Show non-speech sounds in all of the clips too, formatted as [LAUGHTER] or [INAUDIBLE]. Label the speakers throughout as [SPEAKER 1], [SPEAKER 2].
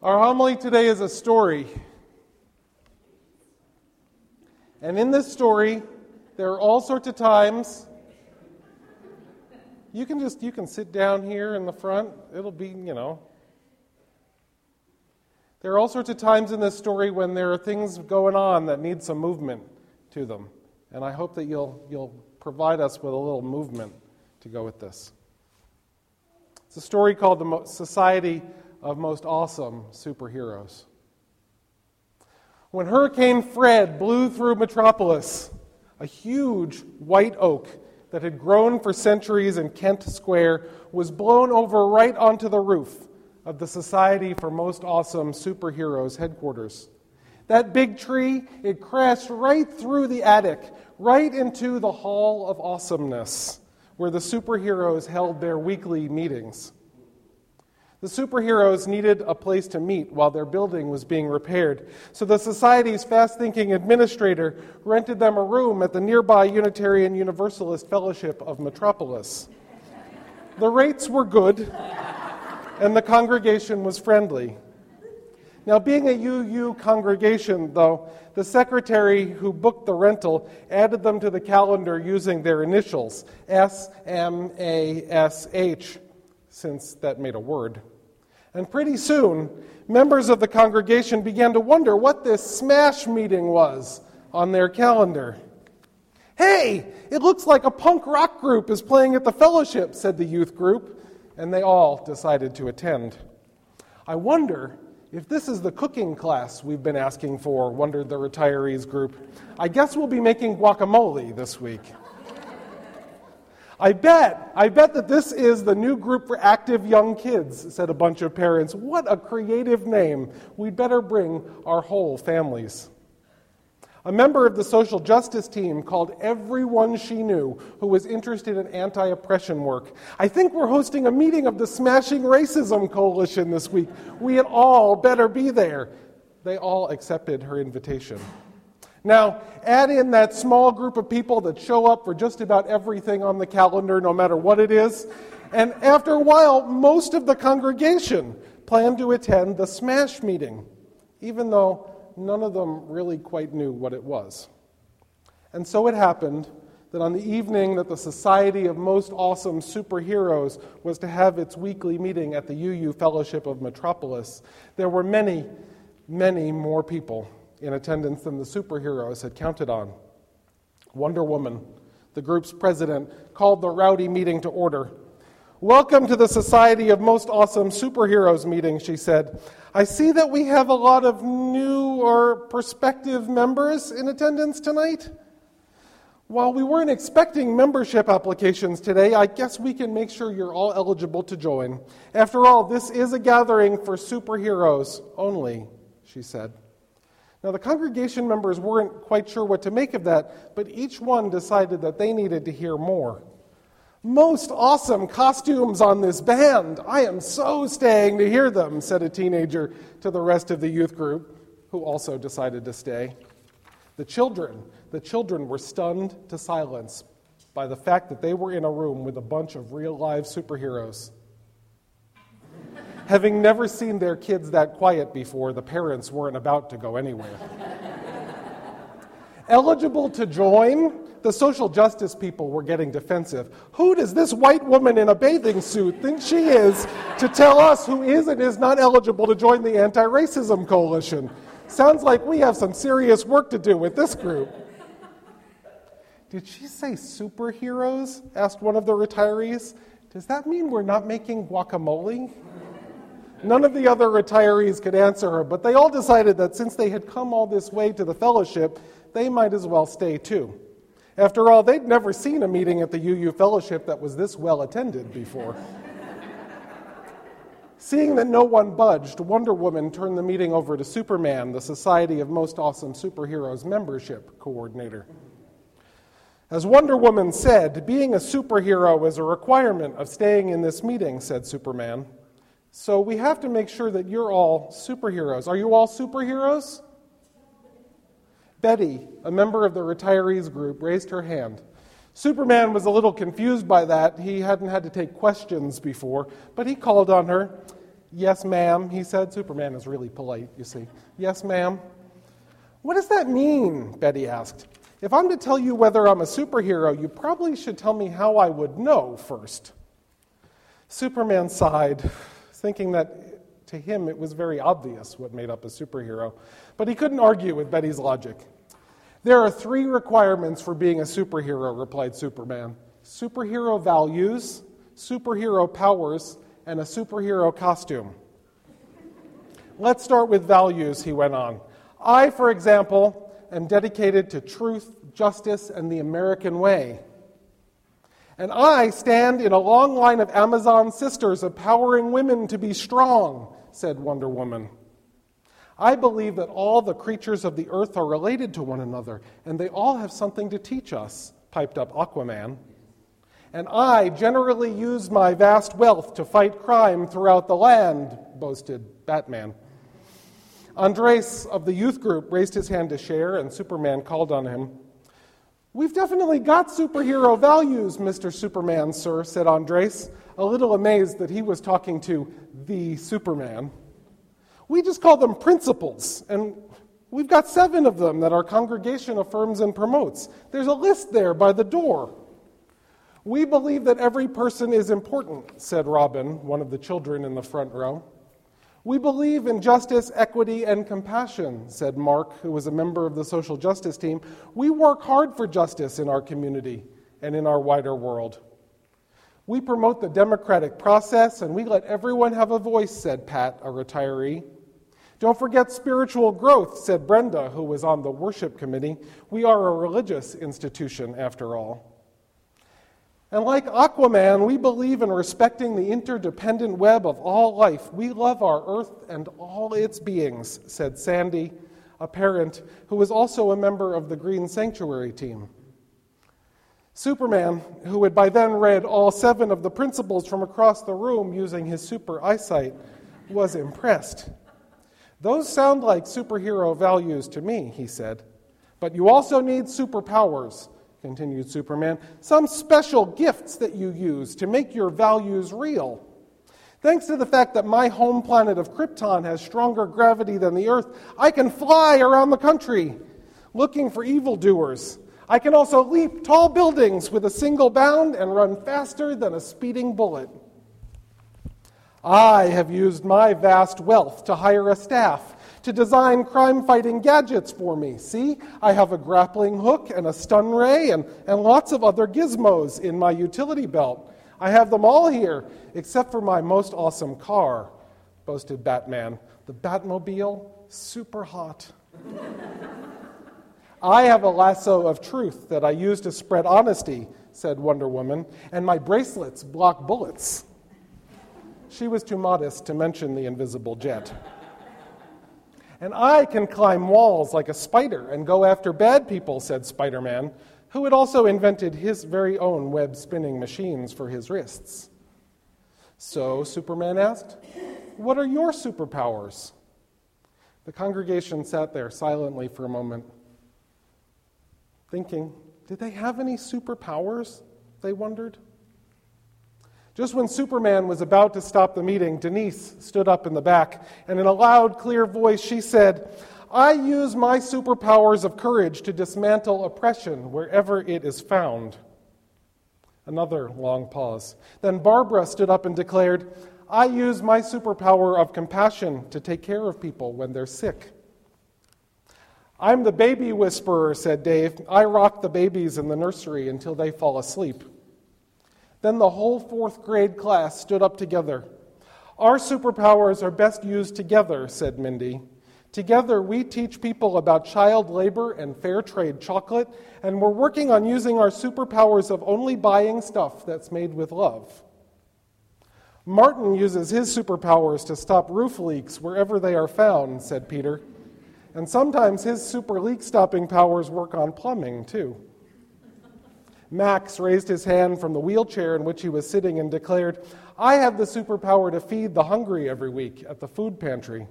[SPEAKER 1] Our homily today is a story. And in this story, there are all sorts of times. You can just you can sit down here in the front. It'll be, you know. There are all sorts of times in this story when there are things going on that need some movement to them. And I hope that you'll you'll provide us with a little movement to go with this. It's a story called The Society of Most Awesome Superheroes. When Hurricane Fred blew through Metropolis, a huge white oak that had grown for centuries in Kent Square was blown over right onto the roof of the Society for Most Awesome Superheroes headquarters. That big tree, it crashed right through the attic, right into the Hall of Awesomeness where the superheroes held their weekly meetings. The superheroes needed a place to meet while their building was being repaired, so the Society's fast thinking administrator rented them a room at the nearby Unitarian Universalist Fellowship of Metropolis. The rates were good, and the congregation was friendly. Now, being a UU congregation, though, the secretary who booked the rental added them to the calendar using their initials S M A S H, since that made a word. And pretty soon, members of the congregation began to wonder what this smash meeting was on their calendar. Hey, it looks like a punk rock group is playing at the fellowship, said the youth group, and they all decided to attend. I wonder if this is the cooking class we've been asking for, wondered the retirees group, I guess we'll be making guacamole this week. I bet, I bet that this is the new group for active young kids, said a bunch of parents. What a creative name. We'd better bring our whole families. A member of the social justice team called everyone she knew who was interested in anti oppression work. I think we're hosting a meeting of the Smashing Racism Coalition this week. We had all better be there. They all accepted her invitation. Now, add in that small group of people that show up for just about everything on the calendar, no matter what it is. And after a while, most of the congregation planned to attend the Smash meeting, even though none of them really quite knew what it was. And so it happened that on the evening that the Society of Most Awesome Superheroes was to have its weekly meeting at the UU Fellowship of Metropolis, there were many, many more people in attendance than the superheroes had counted on. Wonder Woman, the group's president, called the rowdy meeting to order. Welcome to the Society of Most Awesome Superheroes meeting, she said. I see that we have a lot of new or prospective members in attendance tonight. While we weren't expecting membership applications today, I guess we can make sure you're all eligible to join. After all, this is a gathering for superheroes only, she said. Now, the congregation members weren't quite sure what to make of that, but each one decided that they needed to hear more. Most awesome costumes on this band. I am so staying to hear them, said a teenager to the rest of the youth group, who also decided to stay. The children, the children were stunned to silence by the fact that they were in a room with a bunch of real live superheroes. Having never seen their kids that quiet before, the parents weren't about to go anywhere. Eligible to join the social justice people were getting defensive. Who does this white woman in a bathing suit think she is to tell us who is and is not eligible to join the anti racism coalition? Sounds like we have some serious work to do with this group. Did she say superheroes? asked one of the retirees. Does that mean we're not making guacamole? None of the other retirees could answer her, but they all decided that since they had come all this way to the fellowship, they might as well stay too. After all, they'd never seen a meeting at the UU Fellowship that was this well attended before. Seeing that no one budged, Wonder Woman turned the meeting over to Superman, the Society of Most Awesome Superheroes membership coordinator. As Wonder Woman said, being a superhero is a requirement of staying in this meeting, said Superman. So we have to make sure that you're all superheroes. Are you all superheroes? Betty, a member of the retirees group, raised her hand. Superman was a little confused by that. He hadn't had to take questions before, but he called on her. Yes, ma'am, he said. Superman is really polite, you see. Yes, ma'am. What does that mean? Betty asked. If I'm to tell you whether I'm a superhero, you probably should tell me how I would know first. Superman sighed, thinking that to him it was very obvious what made up a superhero. But he couldn't argue with Betty's logic. There are three requirements for being a superhero, replied Superman superhero values, superhero powers, and a superhero costume. Let's start with values, he went on. I, for example, am dedicated to truth, justice, and the American way. And I stand in a long line of Amazon sisters empowering women to be strong, said Wonder Woman. I believe that all the creatures of the earth are related to one another, and they all have something to teach us, piped up Aquaman. And I generally use my vast wealth to fight crime throughout the land, boasted Batman. Andres of the youth group raised his hand to share, and Superman called on him. We've definitely got superhero values, Mr. Superman, sir, said Andres, a little amazed that he was talking to the Superman. We just call them principles, and we've got seven of them that our congregation affirms and promotes. There's a list there by the door. We believe that every person is important, said Robin, one of the children in the front row. We believe in justice, equity, and compassion, said Mark, who was a member of the social justice team. We work hard for justice in our community and in our wider world. We promote the democratic process and we let everyone have a voice, said Pat, a retiree. Don't forget spiritual growth, said Brenda, who was on the worship committee. We are a religious institution, after all. And like Aquaman, we believe in respecting the interdependent web of all life. We love our earth and all its beings, said Sandy, a parent who was also a member of the Green Sanctuary team. Superman, who had by then read all seven of the principles from across the room using his super eyesight, was impressed. Those sound like superhero values to me, he said. But you also need superpowers, continued Superman. Some special gifts that you use to make your values real. Thanks to the fact that my home planet of Krypton has stronger gravity than the Earth, I can fly around the country looking for evildoers. I can also leap tall buildings with a single bound and run faster than a speeding bullet. I have used my vast wealth to hire a staff to design crime fighting gadgets for me. See, I have a grappling hook and a stun ray and, and lots of other gizmos in my utility belt. I have them all here, except for my most awesome car, boasted Batman. The Batmobile, super hot. [LAUGHS] I have a lasso of truth that I use to spread honesty, said Wonder Woman, and my bracelets block bullets. She was too modest to mention the invisible jet. And I can climb walls like a spider and go after bad people, said Spider Man, who had also invented his very own web spinning machines for his wrists. So, Superman asked, What are your superpowers? The congregation sat there silently for a moment, thinking, Did they have any superpowers? They wondered. Just when Superman was about to stop the meeting, Denise stood up in the back, and in a loud, clear voice, she said, I use my superpowers of courage to dismantle oppression wherever it is found. Another long pause. Then Barbara stood up and declared, I use my superpower of compassion to take care of people when they're sick. I'm the baby whisperer, said Dave. I rock the babies in the nursery until they fall asleep. Then the whole fourth grade class stood up together. Our superpowers are best used together, said Mindy. Together, we teach people about child labor and fair trade chocolate, and we're working on using our superpowers of only buying stuff that's made with love. Martin uses his superpowers to stop roof leaks wherever they are found, said Peter. And sometimes his super leak stopping powers work on plumbing, too. Max raised his hand from the wheelchair in which he was sitting and declared, I have the superpower to feed the hungry every week at the food pantry.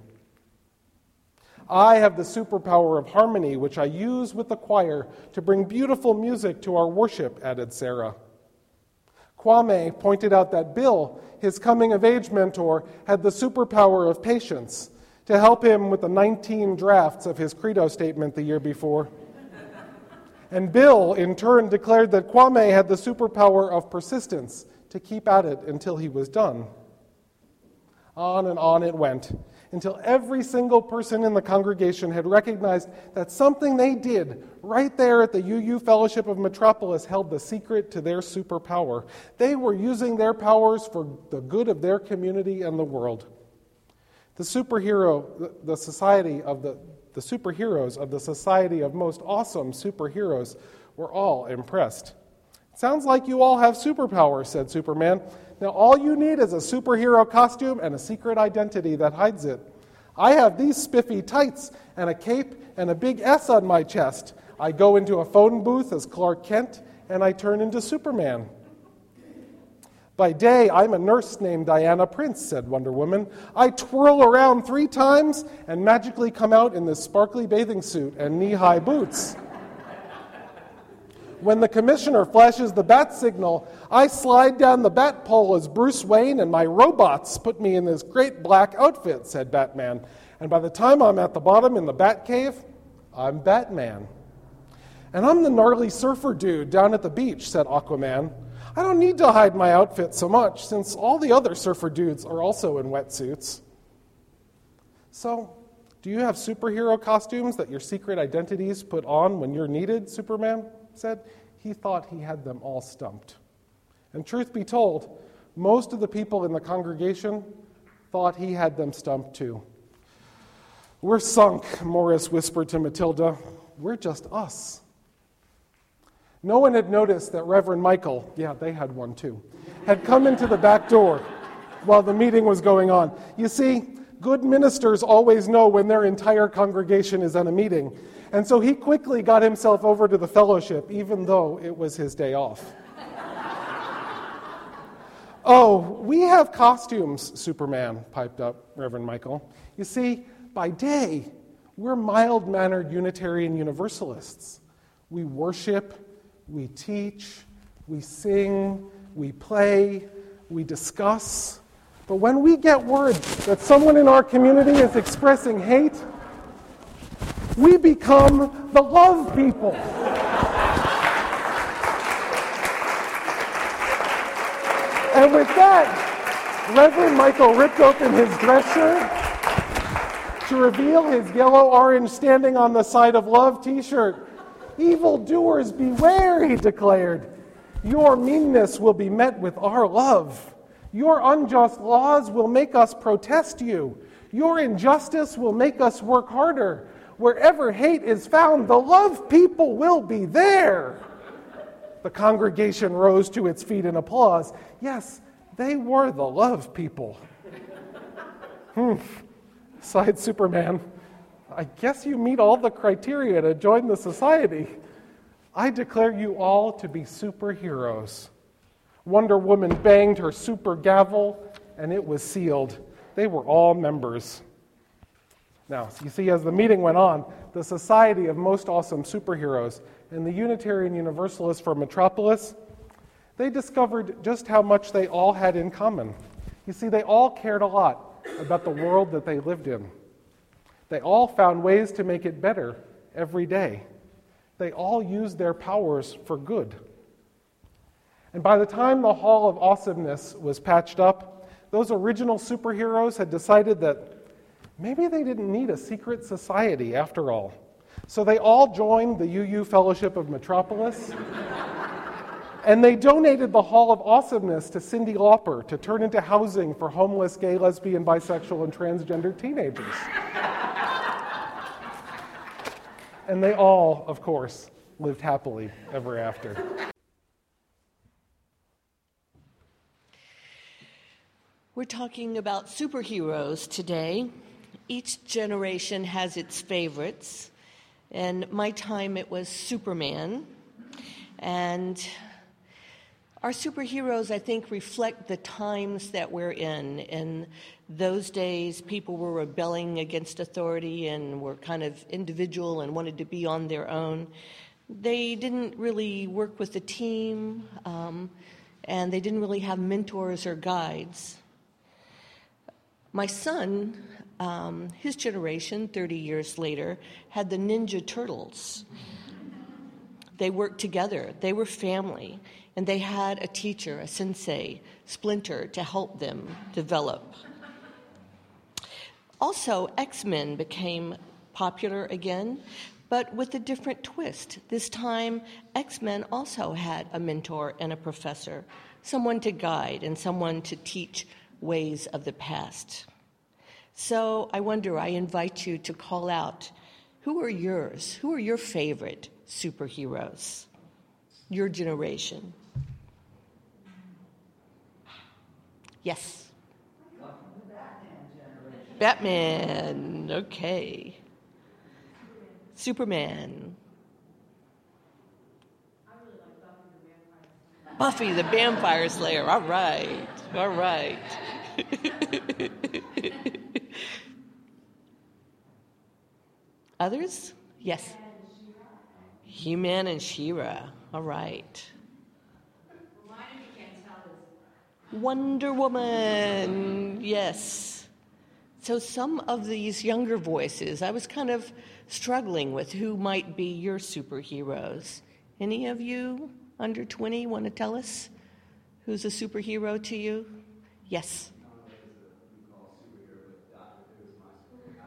[SPEAKER 1] I have the superpower of harmony, which I use with the choir to bring beautiful music to our worship, added Sarah. Kwame pointed out that Bill, his coming of age mentor, had the superpower of patience to help him with the 19 drafts of his credo statement the year before. And Bill, in turn, declared that Kwame had the superpower of persistence to keep at it until he was done. On and on it went until every single person in the congregation had recognized that something they did right there at the UU Fellowship of Metropolis held the secret to their superpower. They were using their powers for the good of their community and the world. The superhero, the society of the, the superheroes of the society of most awesome superheroes were all impressed. Sounds like you all have superpowers, said Superman. Now, all you need is a superhero costume and a secret identity that hides it. I have these spiffy tights and a cape and a big S on my chest. I go into a phone booth as Clark Kent and I turn into Superman. By day, I'm a nurse named Diana Prince, said Wonder Woman. I twirl around three times and magically come out in this sparkly bathing suit and knee high boots. When the commissioner flashes the bat signal, I slide down the bat pole as Bruce Wayne, and my robots put me in this great black outfit, said Batman. And by the time I'm at the bottom in the bat cave, I'm Batman. And I'm the gnarly surfer dude down at the beach, said Aquaman. I don't need to hide my outfit so much, since all the other surfer dudes are also in wetsuits. So, do you have superhero costumes that your secret identities put on when you're needed, Superman? said he thought he had them all stumped. And truth be told, most of the people in the congregation thought he had them stumped too. We're sunk, Morris whispered to Matilda. We're just us. No one had noticed that Reverend Michael, yeah, they had one too, had come into the back door while the meeting was going on. You see, good ministers always know when their entire congregation is at a meeting. And so he quickly got himself over to the fellowship, even though it was his day off. [LAUGHS] oh, we have costumes, Superman, piped up Reverend Michael. You see, by day, we're mild mannered Unitarian Universalists. We worship, we teach, we sing, we play, we discuss. But when we get word that someone in our community is expressing hate, we become the love people. And with that, Reverend Michael ripped open his dress shirt to reveal his yellow orange standing on the side of love t shirt. Evil doers beware, he declared. Your meanness will be met with our love. Your unjust laws will make us protest you. Your injustice will make us work harder wherever hate is found, the love people will be there. The congregation rose to its feet in applause. Yes, they were the love people. Humph, sighed Superman. I guess you meet all the criteria to join the society. I declare you all to be superheroes. Wonder Woman banged her super gavel, and it was sealed. They were all members. Now, you see, as the meeting went on, the Society of Most Awesome Superheroes and the Unitarian Universalists for Metropolis, they discovered just how much they all had in common. You see, they all cared a lot about the world that they lived in. They all found ways to make it better every day. They all used their powers for good. And by the time the Hall of Awesomeness was patched up, those original superheroes had decided that maybe they didn't need a secret society after all. So they all joined the UU Fellowship of Metropolis. [LAUGHS] and they donated the Hall of Awesomeness to Cyndi Lauper to turn into housing for homeless gay, lesbian, bisexual, and transgender teenagers. And they all, of course, lived happily ever after.
[SPEAKER 2] We're talking about superheroes today each generation has its favorites. And my time, it was Superman. And our superheroes, I think, reflect the times that we're in. In those days, people were rebelling against authority and were kind of individual and wanted to be on their own. They didn't really work with the team. Um, and they didn't really have mentors or guides. My son, um, his generation, 30 years later, had the Ninja Turtles. They worked together, they were family, and they had a teacher, a sensei, Splinter, to help them develop. Also, X Men became popular again, but with a different twist. This time, X Men also had a mentor and a professor, someone to guide and someone to teach ways of the past. So I wonder, I invite you to call out who are yours? Who are your favorite superheroes? Your generation. Yes. Batman, okay. Superman. Buffy the Vampire Slayer. All right. All right. [LAUGHS] Others? Yes. He-Man and She-Ra. All right. Wonder Woman. Yes. So some of these younger voices, I was kind of struggling with who might be your superheroes. Any of you under 20 want to tell us who's a superhero to you? Yes.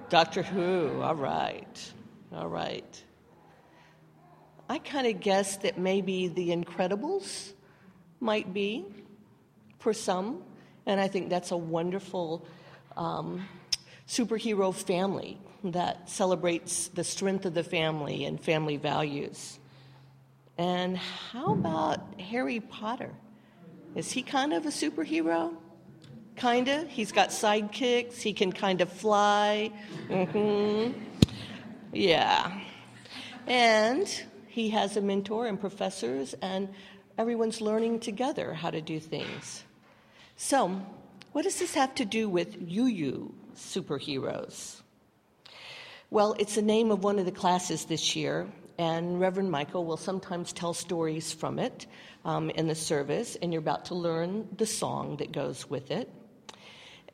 [SPEAKER 2] Doctor Who, all right. All right. I kind of guessed that maybe The Incredibles might be for some, and I think that's a wonderful um, superhero family that celebrates the strength of the family and family values. And how about Harry Potter? Is he kind of a superhero? Kinda. He's got sidekicks. He can kind of fly. Mm-hmm. Yeah. And he has a mentor and professors, and everyone's learning together how to do things. So, what does this have to do with UU superheroes? Well, it's the name of one of the classes this year, and Reverend Michael will sometimes tell stories from it um, in the service, and you're about to learn the song that goes with it.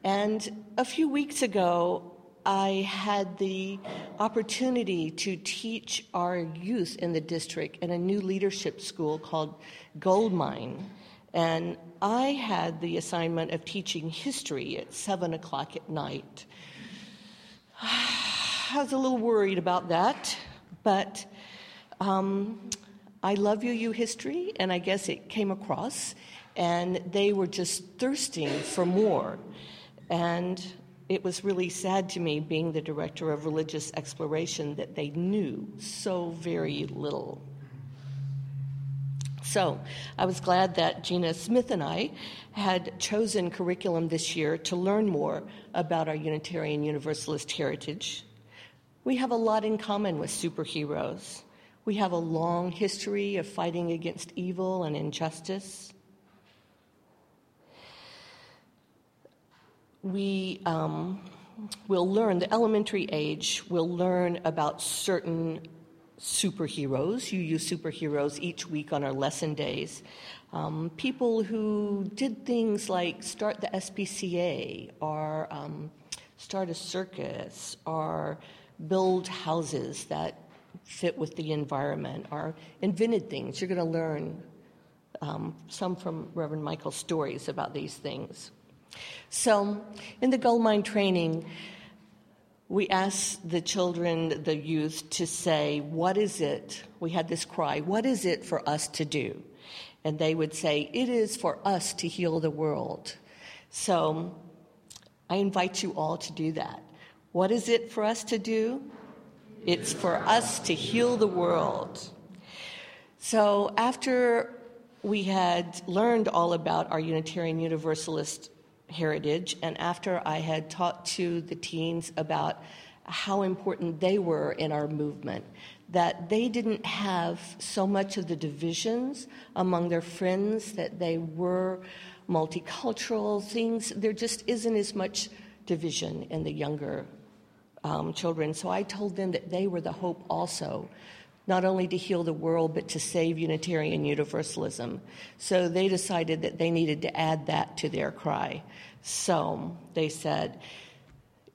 [SPEAKER 2] And a few weeks ago, I had the opportunity to teach our youth in the district in a new leadership school called Goldmine. And I had the assignment of teaching history at 7 o'clock at night. [SIGHS] I was a little worried about that, but um, I love UU history, and I guess it came across, and they were just thirsting for more. And it was really sad to me, being the director of religious exploration, that they knew so very little. So I was glad that Gina Smith and I had chosen curriculum this year to learn more about our Unitarian Universalist heritage. We have a lot in common with superheroes. We have a long history of fighting against evil and injustice. we um, will learn, the elementary age will learn about certain superheroes. You use superheroes each week on our lesson days. Um, people who did things like start the SPCA or um, start a circus or build houses that fit with the environment or invented things. You're going to learn um, some from Reverend Michael's stories about these things. So, in the Goldmine training, we asked the children, the youth, to say, What is it? We had this cry, What is it for us to do? And they would say, It is for us to heal the world. So, I invite you all to do that. What is it for us to do? It's for us to heal the world. So, after we had learned all about our Unitarian Universalist heritage, and after I had talked to the teens about how important they were in our movement, that they didn't have so much of the divisions among their friends, that they were multicultural things. There just isn't as much division in the younger um, children. So I told them that they were the hope also not only to heal the world, but to save Unitarian Universalism. So they decided that they needed to add that to their cry. So they said,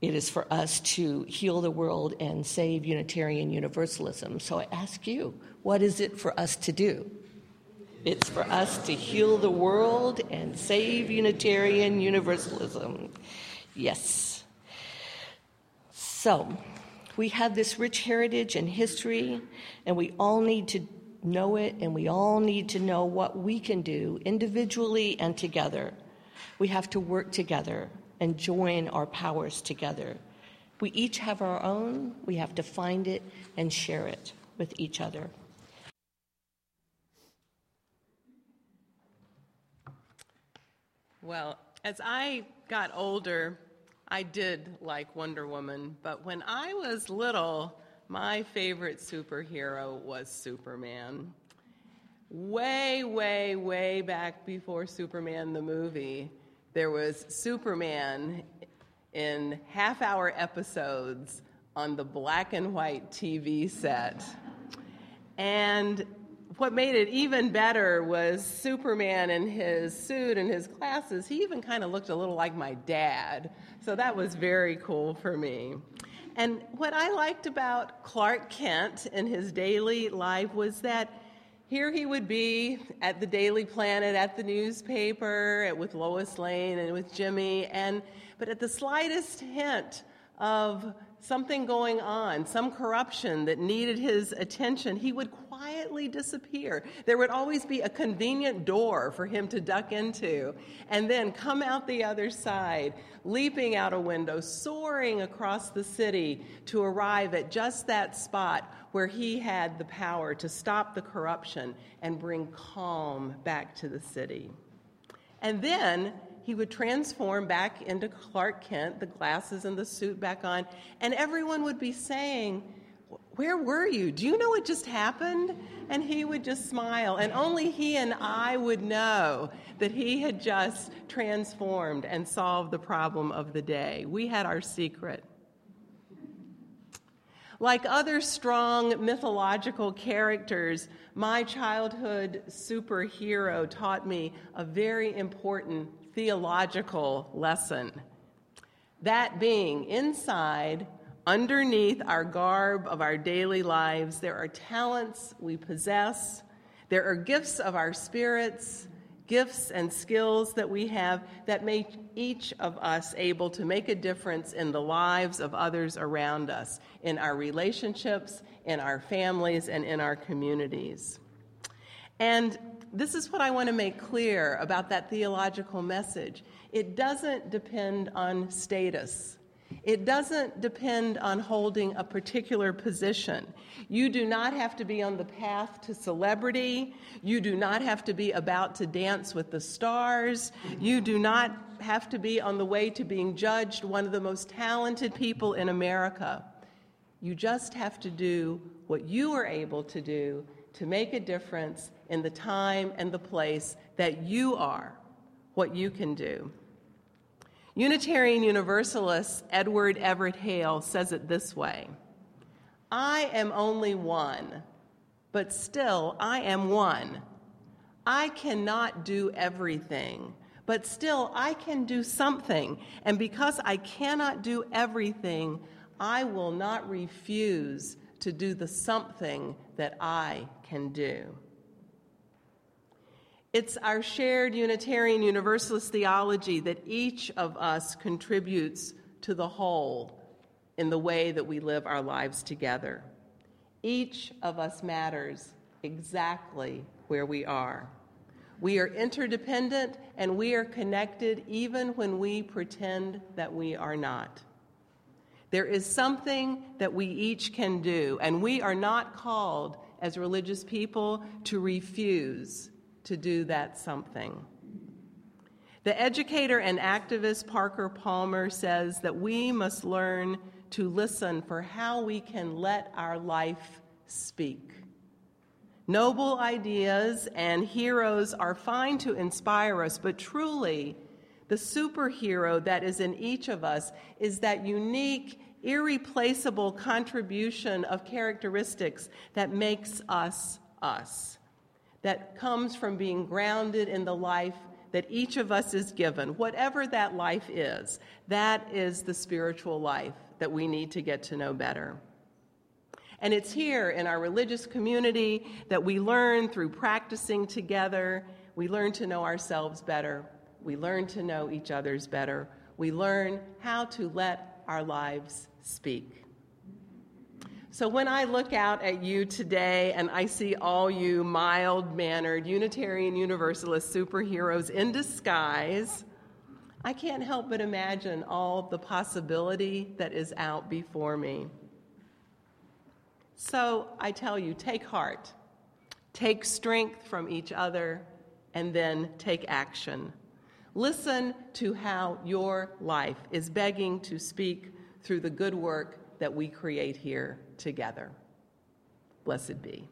[SPEAKER 2] it is for us to heal the world and save Unitarian Universalism. So I ask you, what is it for us to do? It's for us to heal the world and save Unitarian Universalism. Yes. So, we have this rich heritage and history, and we all need to know it, and we all need to know what we can do individually and together. We have to work together and join our powers together. We each have our own, we have to find it and share it with each other.
[SPEAKER 3] Well, as I got older, I did like Wonder Woman, but when I was little, my favorite superhero was Superman. Way, way, way back before Superman the movie, there was Superman in half hour episodes on the black and white TV set. And what made it even better was Superman in his suit and his glasses. He even kind of looked a little like my dad. So that was very cool for me. And what I liked about Clark Kent in his daily life was that here he would be at the Daily Planet, at the newspaper, with Lois Lane and with Jimmy, and but at the slightest hint of something going on, some corruption that needed his attention, he would quietly disappear. There would always be a convenient door for him to duck into, and then come out the other side, leaping out a window, soaring across the city to arrive at just that spot where he had the power to stop the corruption and bring calm back to the city. And then he would transform back into Clark Kent, the glasses and the suit back on, and everyone would be saying, Where were you? Do you know what just happened? And he would just smile, and only he and I would know that he had just transformed and solved the problem of the day. We had our secret. Like other strong mythological characters, my childhood superhero taught me a very important theological lesson. That being, inside, underneath our garb of our daily lives, there are talents we possess, there are gifts of our spirits, gifts and skills that we have that make each of us able to make a difference in the lives of others around us, in our relationships, in our families, and in our communities. And this is what I want to make clear about that theological message. It doesn't depend on status. It doesn't depend on holding a particular position. You do not have to be on the path to celebrity. You do not have to be about to dance with the stars. You do not have to be on the way to being judged one of the most talented people in America. You just have to do what you are able to do to make a difference in the time and the place that you are, what you can do. Unitarian Universalist Edward Everett Hale says it this way I am only one, but still I am one. I cannot do everything, but still I can do something. And because I cannot do everything, I will not refuse to do the something that I can do. It's our shared Unitarian Universalist theology that each of us contributes to the whole in the way that we live our lives together. Each of us matters exactly where we are. We are interdependent and we are connected even when we pretend that we are not. There is something that we each can do, and we are not called as religious people to refuse to do that something. The educator and activist Parker Palmer says that we must learn to listen for how we can let our life speak. Noble ideas and heroes are fine to inspire us, but truly, the superhero that is in each of us is that unique irreplaceable contribution of characteristics that makes us us, that comes from being grounded in the life that each of us is given, whatever that life is. That is the spiritual life that we need to get to know better. And it's here in our religious community that we learn through practicing together. We learn to know ourselves better. We learn to know each other's better. We learn how to let our lives speak. So when I look out at you today and I see all you mild mannered Unitarian Universalist superheroes in disguise, I can't help but imagine all the possibility that is out before me. So I tell you, take heart, take strength from each other, and then take action. Listen to how your life is begging to speak through the good work that we create here together. Blessed be.